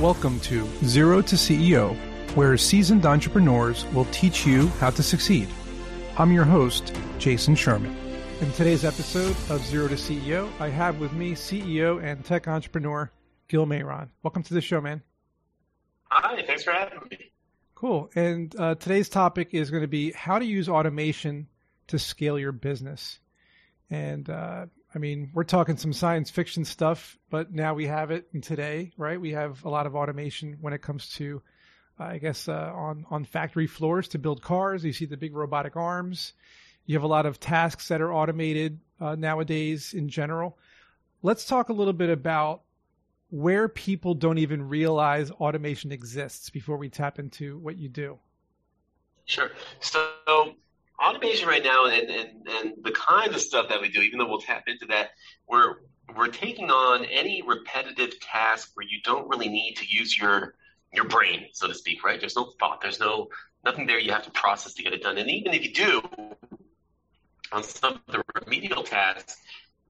Welcome to Zero to CEO, where seasoned entrepreneurs will teach you how to succeed. I'm your host, Jason Sherman. In today's episode of Zero to CEO, I have with me CEO and tech entrepreneur Gil Mayron. Welcome to the show, man. Hi, thanks for having me. Cool. And uh, today's topic is going to be how to use automation to scale your business. And uh, I mean, we're talking some science fiction stuff, but now we have it in today, right? We have a lot of automation when it comes to, uh, I guess, uh, on on factory floors to build cars. You see the big robotic arms. You have a lot of tasks that are automated uh, nowadays in general. Let's talk a little bit about where people don't even realize automation exists before we tap into what you do. Sure. So automation right now and, and, and the kind of stuff that we do, even though we'll tap into that, we're we're taking on any repetitive task where you don't really need to use your your brain, so to speak, right? There's no thought, there's no nothing there you have to process to get it done. And even if you do, on some of the remedial tasks,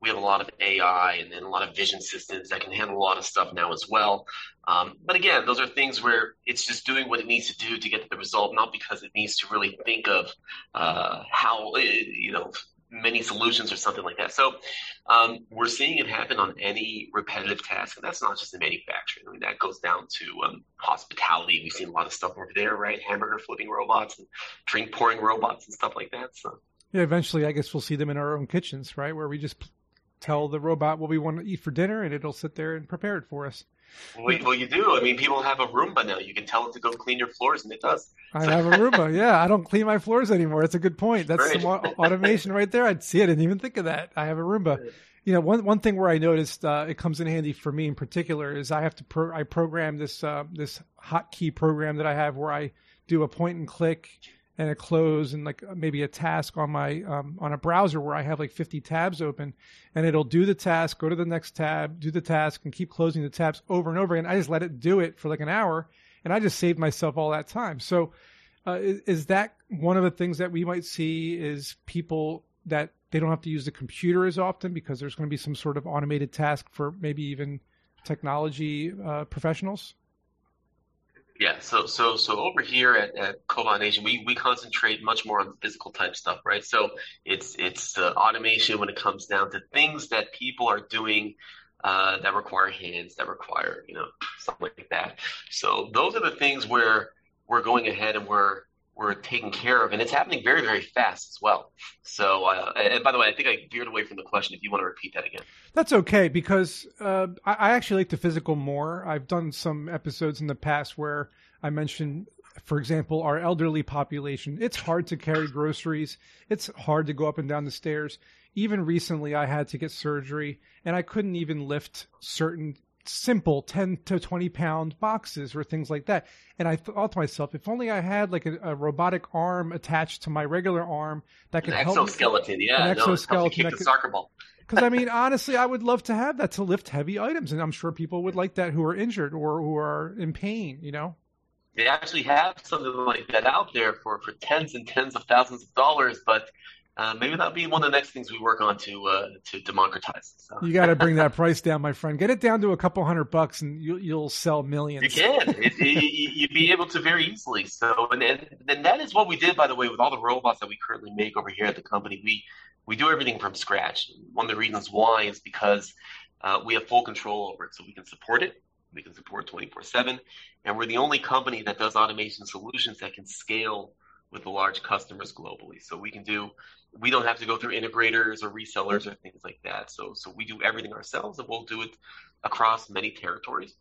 we have a lot of AI and then a lot of vision systems that can handle a lot of stuff now as well. Um, but again, those are things where it's just doing what it needs to do to get the result, not because it needs to really think of uh, how uh, you know many solutions or something like that. So um, we're seeing it happen on any repetitive task, and that's not just in manufacturing. I mean, that goes down to um, hospitality. We've seen a lot of stuff over there, right? Hamburger flipping robots and drink pouring robots and stuff like that. So. Yeah, eventually, I guess we'll see them in our own kitchens, right? Where we just tell the robot what we want to eat for dinner, and it'll sit there and prepare it for us. Well, well, you do. I mean, people have a Roomba now. You can tell it to go clean your floors, and it does. I have a Roomba. Yeah, I don't clean my floors anymore. That's a good point. That's right. some automation right there. I'd see. I didn't even think of that. I have a Roomba. You know, one one thing where I noticed uh, it comes in handy for me in particular is I have to pro- I program this uh, this hotkey program that I have where I do a point and click and a close and like maybe a task on my um, on a browser where I have like 50 tabs open, and it'll do the task, go to the next tab, do the task, and keep closing the tabs over and over again. I just let it do it for like an hour, and I just saved myself all that time. So, uh, is, is that one of the things that we might see? Is people that they don't have to use the computer as often because there's going to be some sort of automated task for maybe even technology uh, professionals? Yeah, so so so over here at, at Nation, we, we concentrate much more on physical type stuff, right? So it's it's uh, automation when it comes down to things that people are doing uh, that require hands, that require you know something like that. So those are the things where we're going ahead and we're we're taking care of, and it's happening very very fast as well. So uh, and by the way, I think I veered away from the question. If you want to repeat that again, that's okay because uh, I, I actually like the physical more. I've done some episodes in the past where I mentioned for example, our elderly population, it's hard to carry groceries. It's hard to go up and down the stairs. Even recently, I had to get surgery and I couldn't even lift certain simple 10 to 20 pound boxes or things like that. And I thought to myself, if only I had like a, a robotic arm attached to my regular arm that could an help. Exoskeleton, yeah. An exoskeleton. No, could, soccer ball. Because I mean, honestly, I would love to have that to lift heavy items, and I'm sure people would like that who are injured or who are in pain. You know. They actually have something like that out there for, for tens and tens of thousands of dollars, but uh, maybe that'll be one of the next things we work on to uh, to democratize. So. You got to bring that price down, my friend. Get it down to a couple hundred bucks, and you, you'll sell millions. You can. it, it, you'd be able to very easily. So, and, and and that is what we did, by the way, with all the robots that we currently make over here at the company. We we do everything from scratch. One of the reasons why is because uh, we have full control over it, so we can support it. We can support 24 7. And we're the only company that does automation solutions that can scale with the large customers globally. So we can do, we don't have to go through integrators or resellers or things like that. So, so we do everything ourselves and we'll do it across many territories.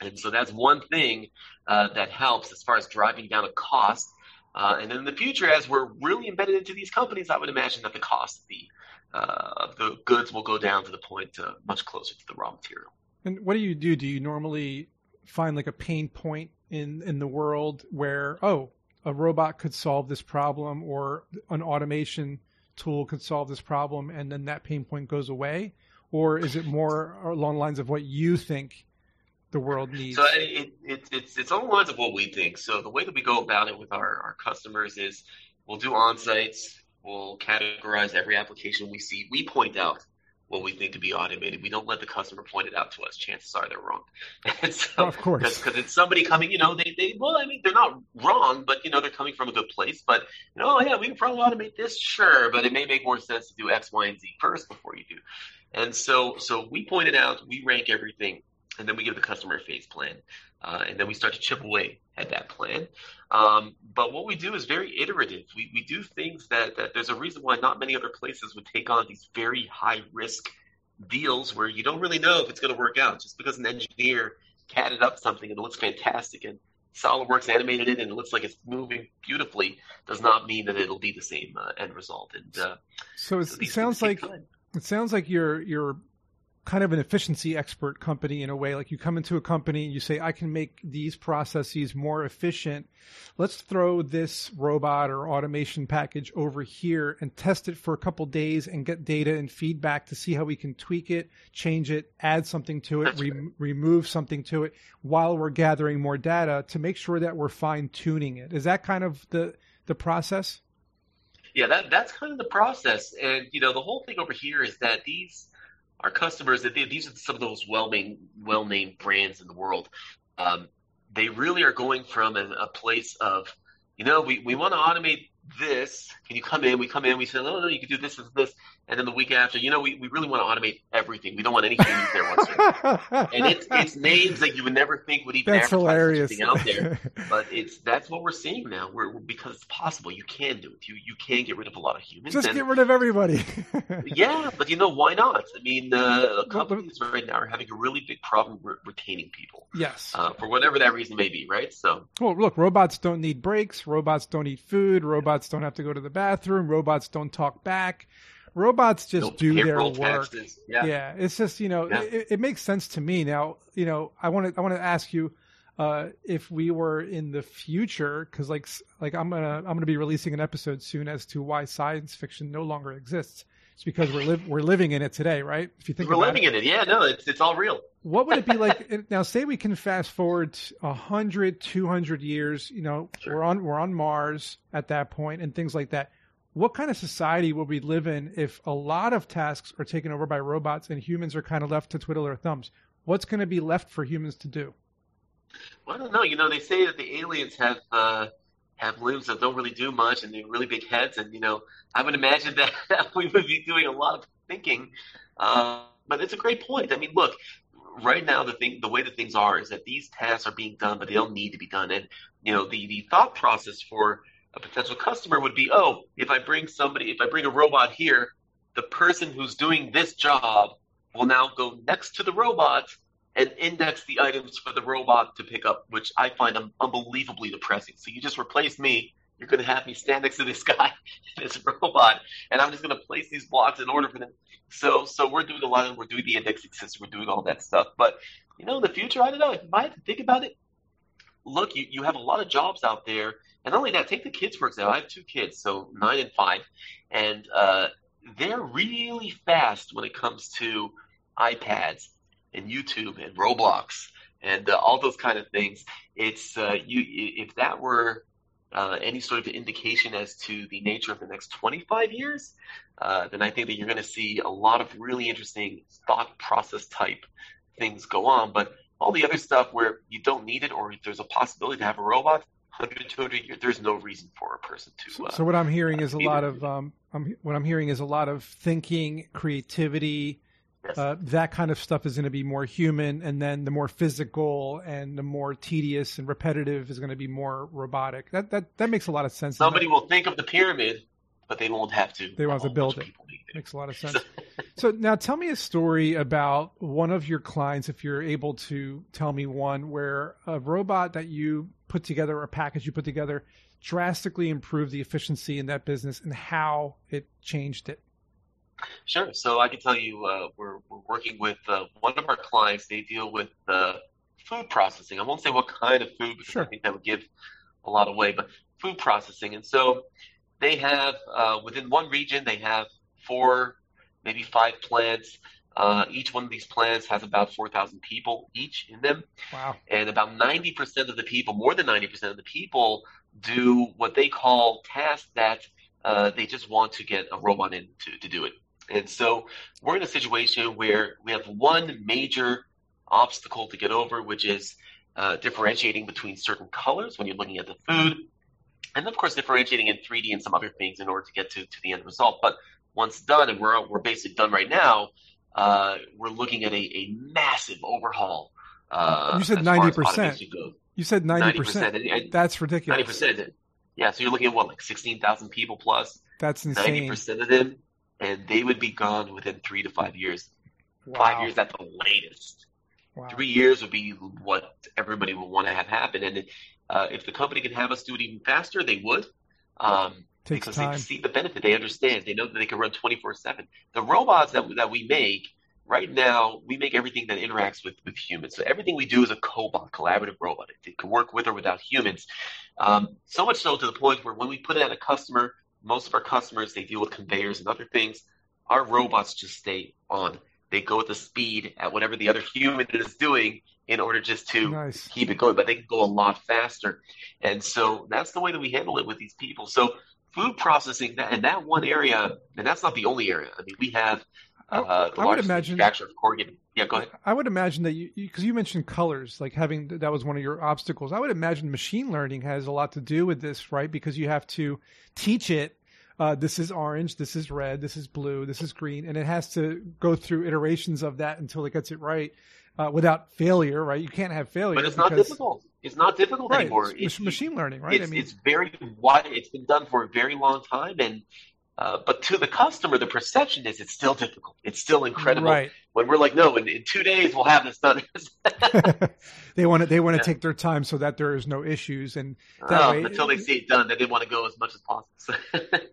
And so that's one thing uh, that helps as far as driving down a cost. Uh, and then in the future, as we're really embedded into these companies, I would imagine that the cost of the, uh, the goods will go down to the point uh, much closer to the raw material. And what do you do? Do you normally find like a pain point in in the world where oh a robot could solve this problem or an automation tool could solve this problem and then that pain point goes away? Or is it more along the lines of what you think the world needs? So it, it, it's it's along the lines of what we think. So the way that we go about it with our, our customers is we'll do on sites we'll categorize every application we see. We point out what we think to be automated. We don't let the customer point it out to us. Chances are they're wrong. So, of course, because it's somebody coming, you know, they, they, well, I mean, they're not wrong, but you know, they're coming from a good place. But you know, oh yeah, we can probably automate this, sure, but it may make more sense to do X, Y, and Z first before you do. And so, so we pointed out, we rank everything, and then we give the customer a phase plan, uh, and then we start to chip away at that plan. Um, but what we do is very iterative. We, we do things that, that there's a reason why not many other places would take on these very high risk deals where you don't really know if it's going to work out. Just because an engineer catted up something and it looks fantastic and SolidWorks animated it and it looks like it's moving beautifully does not mean that it'll be the same uh, end result. And uh, so, it sounds like it sounds like you're you're kind of an efficiency expert company in a way. Like you come into a company and you say, I can make these processes more efficient. Let's throw this robot or automation package over here and test it for a couple days and get data and feedback to see how we can tweak it, change it, add something to it, re- right. remove something to it while we're gathering more data to make sure that we're fine tuning it. Is that kind of the, the process? Yeah, that, that's kind of the process. And, you know, the whole thing over here is that these, our customers that these are some of those well-named well-named brands in the world. Um, they really are going from a, a place of, you know, we, we want to automate this. Can you come in? We come in. We say, no, no, you can do this, this, this. And then the week after, you know, we, we really want to automate everything. We don't want any humans there whatsoever. and it's it's names that you would never think would even that's hilarious. something out there. But it's that's what we're seeing now. We're, because it's possible. You can do it. You you can get rid of a lot of humans. Just and, get rid of everybody. yeah, but you know why not? I mean, uh, companies right now are having a really big problem re- retaining people. Yes. Uh, for whatever that reason may be, right? So. Well, look, robots don't need breaks. Robots don't eat food. Robots don't have to go to the bathroom. Robots don't talk back robots just do their work. Yeah. yeah. it's just you know yeah. it, it, makes sense to me now. You know, I want to I want to ask you uh, if we were in the future because like like I'm gonna I'm gonna be releasing an episode soon as to why science fiction no longer exists. It's because we're live we're living in it today, right? If you think we're living it. in it, yeah, no, it's it's all real. What would it be like now? Say we can fast forward 100, 200 years. You know, sure. we're on we're on Mars at that point, and things like that what kind of society will we live in if a lot of tasks are taken over by robots and humans are kind of left to twiddle their thumbs? What's going to be left for humans to do? Well, I don't know. You know, they say that the aliens have uh, have limbs that don't really do much and they're really big heads, and you know, I would imagine that, that we would be doing a lot of thinking. Uh, but it's a great point. I mean, look, right now the thing, the way that things are, is that these tasks are being done, but they don't need to be done, and you know, the the thought process for a potential customer would be, oh, if I bring somebody, if I bring a robot here, the person who's doing this job will now go next to the robot and index the items for the robot to pick up, which I find unbelievably depressing. So you just replace me. You're going to have me stand next to this guy, this robot, and I'm just going to place these blocks in order for them. So, so we're doing a lot of, we're doing the indexing system, we're doing all that stuff. But you know, in the future, I don't know. If I have to think about it, look, you, you have a lot of jobs out there and not only that, take the kids for example. I have two kids, so nine and five, and uh, they're really fast when it comes to iPads and YouTube and Roblox and uh, all those kind of things. It's uh, you if that were uh, any sort of indication as to the nature of the next 25 years, uh, then I think that you're going to see a lot of really interesting thought process type things go on. But all the other stuff where you don't need it or there's a possibility to have a robot, 100, 200 years, there's no reason for a person to. Uh, so what I'm hearing is a lot of um, I'm, what I'm hearing is a lot of thinking, creativity. Yes. Uh, that kind of stuff is going to be more human, and then the more physical and the more tedious and repetitive is going to be more robotic. That that that makes a lot of sense. Somebody will think of the pyramid, but they won't have to. They won't have to build it. Makes a lot of sense. so now tell me a story about one of your clients, if you're able to tell me one, where a robot that you put together, a package you put together, drastically improved the efficiency in that business and how it changed it. Sure. So I can tell you, uh, we're, we're working with uh, one of our clients. They deal with uh, food processing. I won't say what kind of food because sure. I think that would give a lot away, but food processing. And so they have uh, within one region, they have four, maybe five plants. Uh, each one of these plants has about 4,000 people each in them. Wow. And about 90% of the people, more than 90% of the people, do what they call tasks that uh, they just want to get a robot in to, to do it. And so we're in a situation where we have one major obstacle to get over, which is uh, differentiating between certain colors when you're looking at the food, and of course differentiating in 3D and some other things in order to get to, to the end result. But once done, and we're we're basically done right now, uh, we're looking at a, a massive overhaul. Uh, you said ninety percent. You said ninety percent. That's ridiculous. Ninety percent. Yeah, so you're looking at what, like sixteen thousand people plus. That's insane. Ninety percent of them, and they would be gone within three to five years. Wow. Five years at the latest. Wow. Three years would be what everybody would want to have happen, and uh, if the company could have us do it even faster, they would. Um, because time. they see the benefit, they understand, they know that they can run twenty four seven. The robots that that we make right now, we make everything that interacts with, with humans. So everything we do is a cobot, collaborative robot. It, it can work with or without humans. Um, so much so to the point where when we put it at a customer, most of our customers, they deal with conveyors and other things. Our robots just stay on. They go at the speed at whatever the other human is doing in order just to nice. keep it going, but they can go a lot faster. And so that's the way that we handle it with these people. So food processing that, and that one area, and that's not the only area. I mean, we have uh, I would imagine of corrugated. Yeah, go ahead. I would imagine that you because you, you, mentioned colors, like having that was one of your obstacles. I would imagine machine learning has a lot to do with this, right? Because you have to teach it. Uh, this is orange. This is red. This is blue. This is green, and it has to go through iterations of that until it gets it right uh, without failure, right? You can't have failure. But it's because, not difficult. It's not difficult right. anymore. It's, it's machine learning, right? It's, I mean, it's very wide. It's been done for a very long time, and uh, but to the customer, the perception is it's still difficult. It's still incredible. Right. When we're like, no, in, in two days we'll have this done. they want to they want to yeah. take their time so that there is no issues and oh, way, until they see it done, they want to go as much as possible.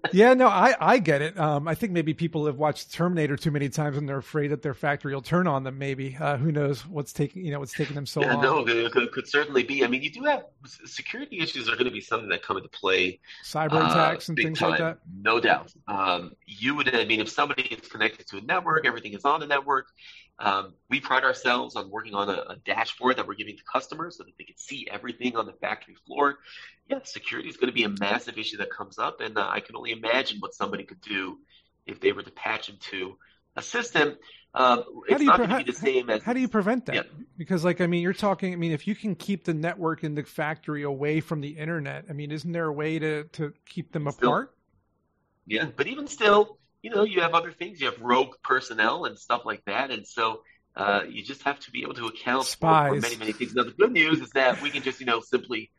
yeah, no, I I get it. Um, I think maybe people have watched Terminator too many times and they're afraid that their factory will turn on them. Maybe uh, who knows what's taking you know what's taking them so yeah, long. No, it could, could, certainly be. I mean, you do have security issues are going to be something that come into play. Cyber attacks uh, and things time. like that. No doubt. Um, you would. I mean, if somebody is connected to a network, everything is on the network. Um, we pride ourselves on working on a, a, dashboard that we're giving to customers so that they can see everything on the factory floor. Yeah, security is going to be a massive issue that comes up, and uh, I can only imagine what somebody could do if they were to patch into a system. Um, do you pre- how, as, how, do you prevent that? Yeah. Because, like, I mean, you're talking. I mean, if you can keep the network in the factory away from the internet, I mean, isn't there a way to to keep them still, apart? Yeah, but even still, you know, you have other things. You have rogue personnel and stuff like that, and so uh, you just have to be able to account for, for, many, many things. Now, the good news is that we can just, you know, simply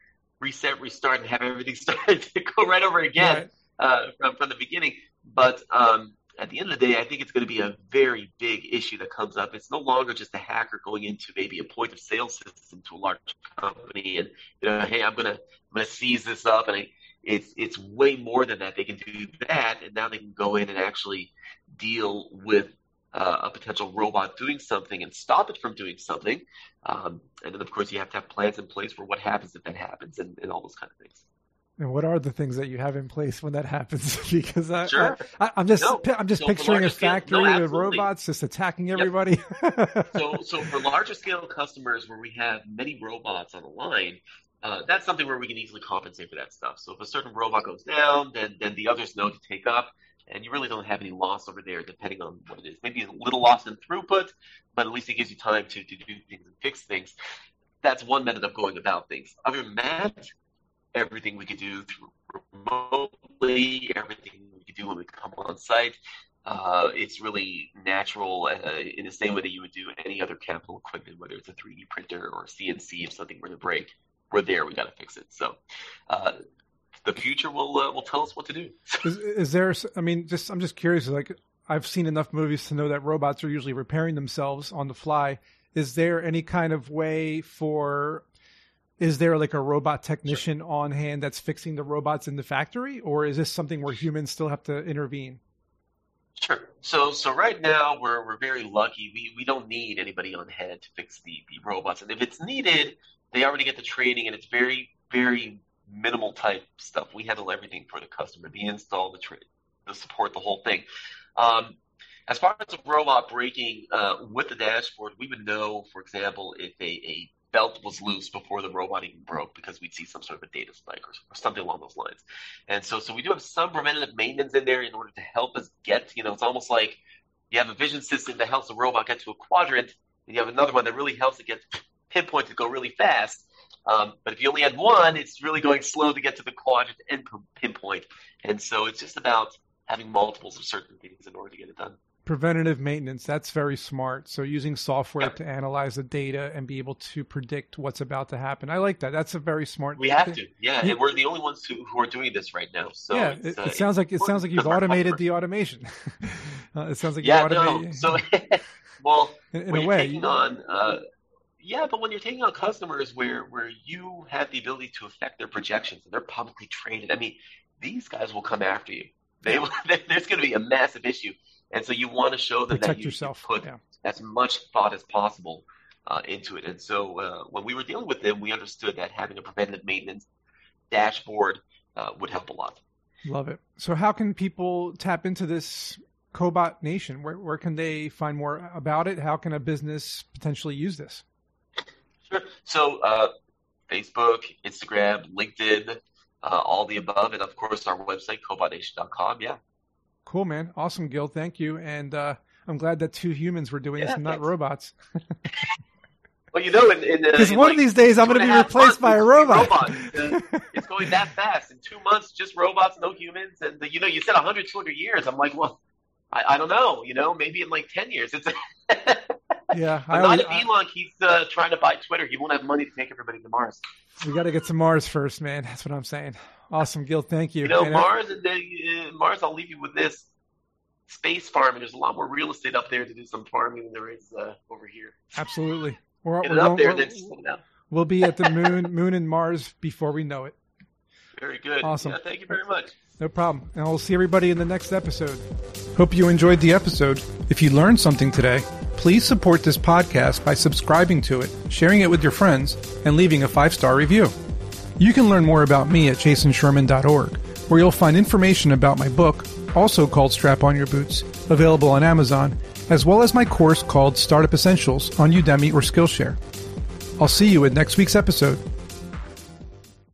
reset, restart, and have everything start to go right over again right. Uh, from from the beginning. But um, at the end of the day, I think it's going to be a very big issue that comes up. It's no longer just a hacker going into maybe a point of sale system to a large company and you know, hey, I'm gonna I'm gonna seize this up, and I, it's it's way more than that. They can do that, and now they can go in and actually deal with uh, a potential robot doing something and stop it from doing something. Um, and then, of course, you have to have plans in place for what happens if that happens, and, and all those kind of things. And what are the things that you have in place when that happens? because I, sure. Am just no. I'm just so picturing a factory no, with robots just attacking everybody. Yep. so so for larger scale customers where we have many robots on the line, uh, that's something where we can easily compensate for that stuff. So if a certain robot goes down, then then the others know to take up, and you really don't have any loss over there, depending on what it is. Maybe a little loss in throughput, but at least it gives you time to, to do things and fix things. That's one method of going about things. Other than that, everything we could do remotely, everything we could do when we come on site. Uh, it's really natural uh, in the same way that you would do any other capital equipment, whether it's a 3D printer or a CNC if something were to break we're there. We got to fix it. So uh, the future will uh, will tell us what to do. is, is, there? I mean, just I'm just curious. Like I've seen enough movies to know that robots are usually repairing themselves on the fly. Is there any kind of way for? Is there like a robot technician sure. on hand that's fixing the robots in the factory, or is this something where humans still have to intervene? Sure. So so right now we're we're very lucky. We we don't need anybody on hand to fix the, the robots. And if it's needed, they already get the training and it's very, very minimal type stuff. We handle everything for the customer, the install, the tra- the support, the whole thing. Um, as far as a robot breaking uh, with the dashboard, we would know, for example, if a, a belt was loose before the robot even broke because we'd see some sort of a data spike or, or, something along those lines. And so, so we do have some preventative maintenance in there in order to help us get, you know, it's almost like you have a vision system that helps the robot get to a quadrant, and you have another one that really helps it get pinpoint to go really fast. Um, but if you only had one, it's really going slow to get to the quadrant and pinpoint. And so it's just about having multiples of certain things in order to get it done. Preventative maintenance that's very smart. So using software to analyze the data and be able to predict what's about to happen. I like that. That's a very smart we have to. Yeah, and we're the only ones who, who are doing this right now. So yeah it, uh, it sounds like it sounds like you've automated the automation. Uh, it sounds like yeah no, so well in, in a way taking on uh, yeah but when you're taking on customers where where you have the ability to affect their projections and they're publicly traded i mean these guys will come after you they, there's going to be a massive issue and so you want to show them Protect that you yourself. put yeah. as much thought as possible uh, into it. And so uh, when we were dealing with them, we understood that having a preventative maintenance dashboard uh, would help a lot. Love it. So how can people tap into this Cobot Nation? Where, where can they find more about it? How can a business potentially use this? So uh, Facebook, Instagram, LinkedIn, uh, all the above, and of course our website, cobotnation.com. Yeah. Cool, man. Awesome, Gil. Thank you. And uh, I'm glad that two humans were doing yeah, this and not robots. well, you know, because one like of these days I'm going to be replaced by a robot. uh, it's going that fast. In two months, just robots, no humans. And you know, you said 100, 200 years. I'm like, well, I, I don't know. You know, maybe in like 10 years. It's yeah. I not if Elon keeps uh, trying to buy Twitter. He won't have money to take everybody to Mars. We got to get to Mars first, man. That's what I'm saying. Awesome, Gil. Thank you. You know, and Mars and uh, Mars. I'll leave you with this: space farming. There's a lot more real estate up there to do some farming than there is uh, over here. Absolutely. We're, Get we're up there, slow down. We'll be at the moon, moon and Mars before we know it. Very good. Awesome. Yeah, thank you very much. No problem. And I'll see everybody in the next episode. Hope you enjoyed the episode. If you learned something today, please support this podcast by subscribing to it, sharing it with your friends, and leaving a five star review. You can learn more about me at jasonsherman.org, where you'll find information about my book, also called Strap On Your Boots, available on Amazon, as well as my course called Startup Essentials on Udemy or Skillshare. I'll see you at next week's episode.